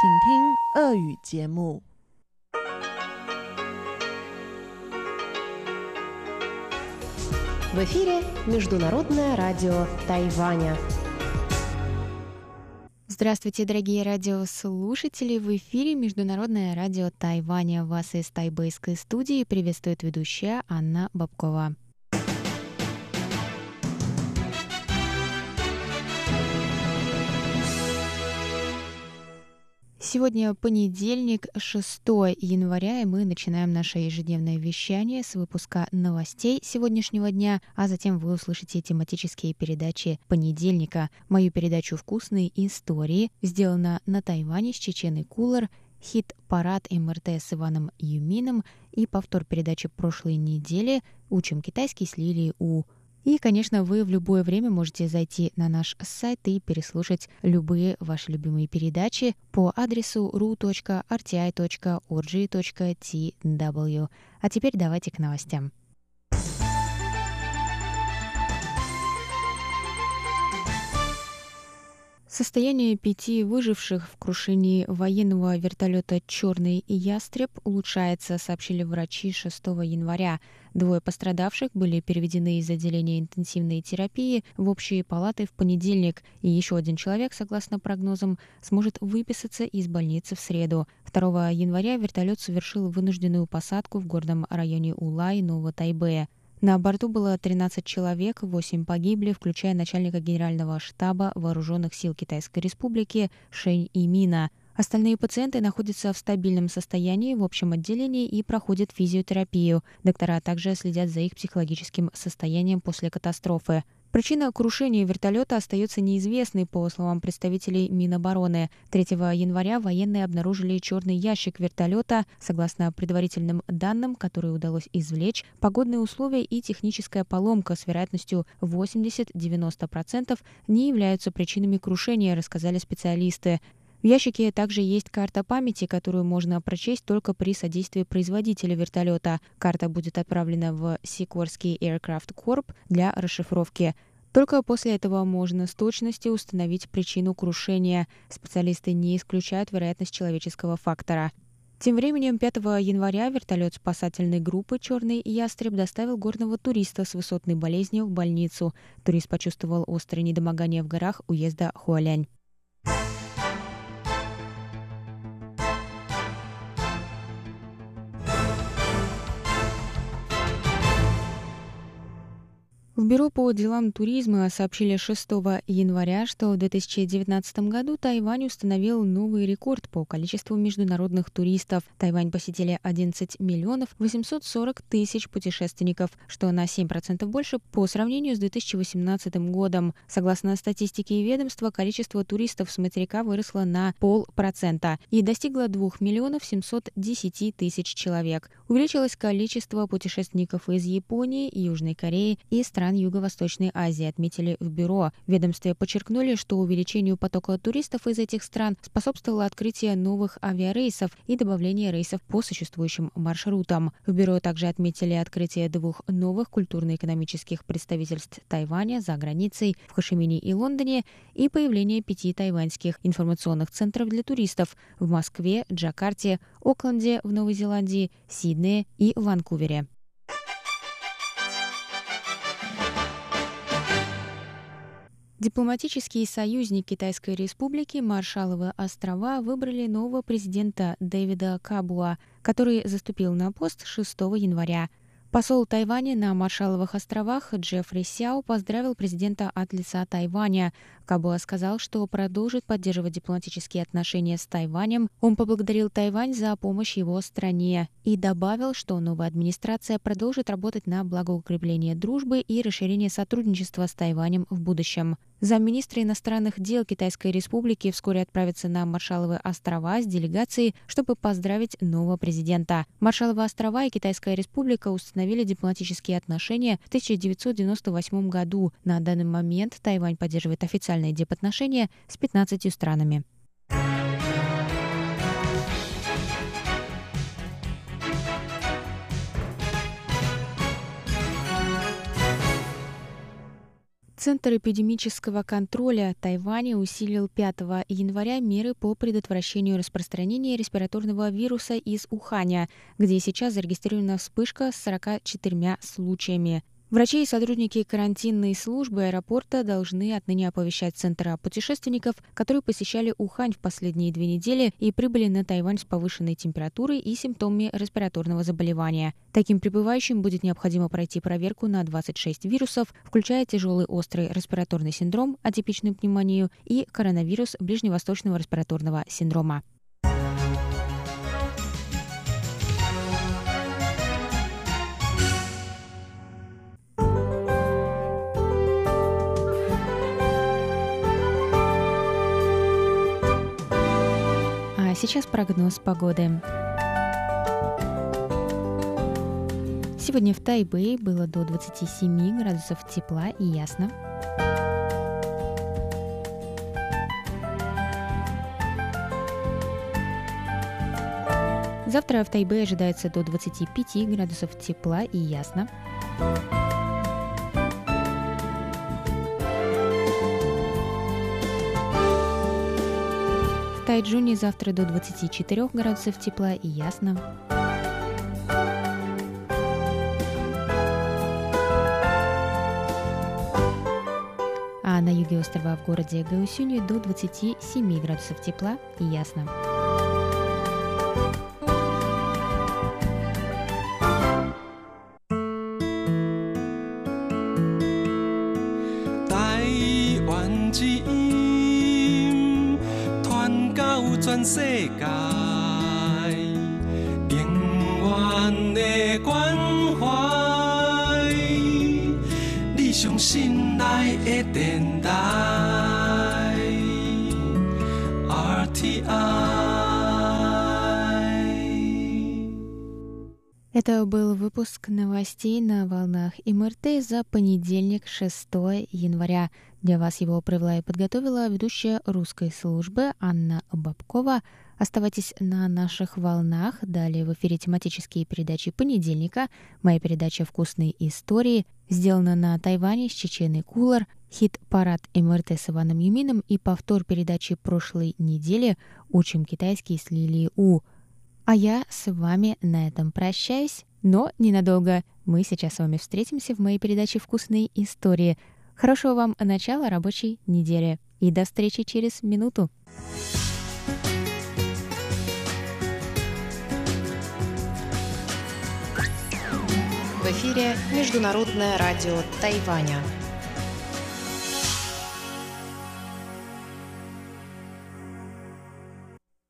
请听俄语节目。 В эфире Международное радио Тайваня. Здравствуйте, дорогие радиослушатели! В эфире Международное радио Тайваня. Вас из тайбэйской студии приветствует ведущая Анна Бабкова. Сегодня понедельник, 6 января, и мы начинаем наше ежедневное вещание с выпуска новостей сегодняшнего дня, а затем вы услышите тематические передачи понедельника. Мою передачу «Вкусные истории» сделана на Тайване с Чеченой Кулар, хит-парад МРТ с Иваном Юмином и повтор передачи прошлой недели «Учим китайский» с Лилией У. И, конечно, вы в любое время можете зайти на наш сайт и переслушать любые ваши любимые передачи по адресу ru.rti.org.tw. А теперь давайте к новостям. Состояние пяти выживших в крушении военного вертолета «Черный ястреб» улучшается, сообщили врачи 6 января. Двое пострадавших были переведены из отделения интенсивной терапии в общие палаты в понедельник, и еще один человек, согласно прогнозам, сможет выписаться из больницы в среду. 2 января вертолет совершил вынужденную посадку в горном районе Улай Нового Тайбэя. На борту было 13 человек, 8 погибли, включая начальника генерального штаба Вооруженных сил Китайской Республики Шэнь Имина. Остальные пациенты находятся в стабильном состоянии в общем отделении и проходят физиотерапию. Доктора также следят за их психологическим состоянием после катастрофы. Причина крушения вертолета остается неизвестной, по словам представителей Минобороны. 3 января военные обнаружили черный ящик вертолета. Согласно предварительным данным, которые удалось извлечь, погодные условия и техническая поломка с вероятностью 80-90% не являются причинами крушения, рассказали специалисты. В ящике также есть карта памяти, которую можно прочесть только при содействии производителя вертолета. Карта будет отправлена в Сикорский Aircraft Corp для расшифровки. Только после этого можно с точностью установить причину крушения. Специалисты не исключают вероятность человеческого фактора. Тем временем 5 января вертолет спасательной группы «Черный ястреб» доставил горного туриста с высотной болезнью в больницу. Турист почувствовал острое недомогание в горах уезда Хуалянь. В Бюро по делам туризма сообщили 6 января, что в 2019 году Тайвань установил новый рекорд по количеству международных туристов. Тайвань посетили 11 миллионов 840 тысяч путешественников, что на 7% больше по сравнению с 2018 годом. Согласно статистике ведомства, количество туристов с материка выросло на полпроцента и достигло 2 миллионов 710 тысяч человек. Увеличилось количество путешественников из Японии, Южной Кореи и стран Юго-Восточной Азии, отметили в бюро. Ведомстве подчеркнули, что увеличению потока туристов из этих стран способствовало открытие новых авиарейсов и добавление рейсов по существующим маршрутам. В бюро также отметили открытие двух новых культурно-экономических представительств Тайваня за границей в Хошимине и Лондоне и появление пяти тайваньских информационных центров для туристов в Москве, Джакарте, Окленде в Новой Зеландии, Сиднее и Ванкувере. Дипломатический союзник Китайской Республики Маршалловы острова выбрали нового президента Дэвида Кабуа, который заступил на пост 6 января. Посол Тайваня на Маршалловых островах Джеффри Сяо поздравил президента от лица Тайваня. Кабуа сказал, что продолжит поддерживать дипломатические отношения с Тайванем. Он поблагодарил Тайвань за помощь его стране и добавил, что новая администрация продолжит работать на благоукрепление дружбы и расширение сотрудничества с Тайванем в будущем. Замминистра иностранных дел Китайской Республики вскоре отправится на Маршалловы острова с делегацией, чтобы поздравить нового президента. Маршалловы острова и Китайская Республика установили дипломатические отношения в 1998 году. На данный момент Тайвань поддерживает официальные дипотношения с 15 странами. Центр эпидемического контроля Тайваня усилил 5 января меры по предотвращению распространения респираторного вируса из Уханя, где сейчас зарегистрирована вспышка с 44 случаями. Врачи и сотрудники карантинной службы аэропорта должны отныне оповещать центра путешественников, которые посещали Ухань в последние две недели и прибыли на Тайвань с повышенной температурой и симптомами респираторного заболевания. Таким прибывающим будет необходимо пройти проверку на 26 вирусов, включая тяжелый острый респираторный синдром, атипичную пневмонию и коронавирус ближневосточного респираторного синдрома. Сейчас прогноз погоды. Сегодня в Тайбэе было до 27 градусов тепла и ясно. Завтра в Тайбэе ожидается до 25 градусов тепла и ясно. Тайджуне завтра до 24 градусов тепла и ясно. А на юге острова в городе Гаусюне до 27 градусов тепла и ясно. 世界永远的关怀，你相信？Это был выпуск новостей на волнах МРТ за понедельник, 6 января. Для вас его провела и подготовила ведущая русской службы Анна Бабкова. Оставайтесь на наших волнах. Далее в эфире тематические передачи понедельника. Моя передача «Вкусные истории» сделана на Тайване с Чеченой Кулар, хит-парад МРТ с Иваном Юмином и повтор передачи прошлой недели «Учим китайский с Лилией У». А я с вами на этом прощаюсь, но ненадолго. Мы сейчас с вами встретимся в моей передаче «Вкусные истории». Хорошего вам начала рабочей недели и до встречи через минуту. В эфире Международное радио Тайваня.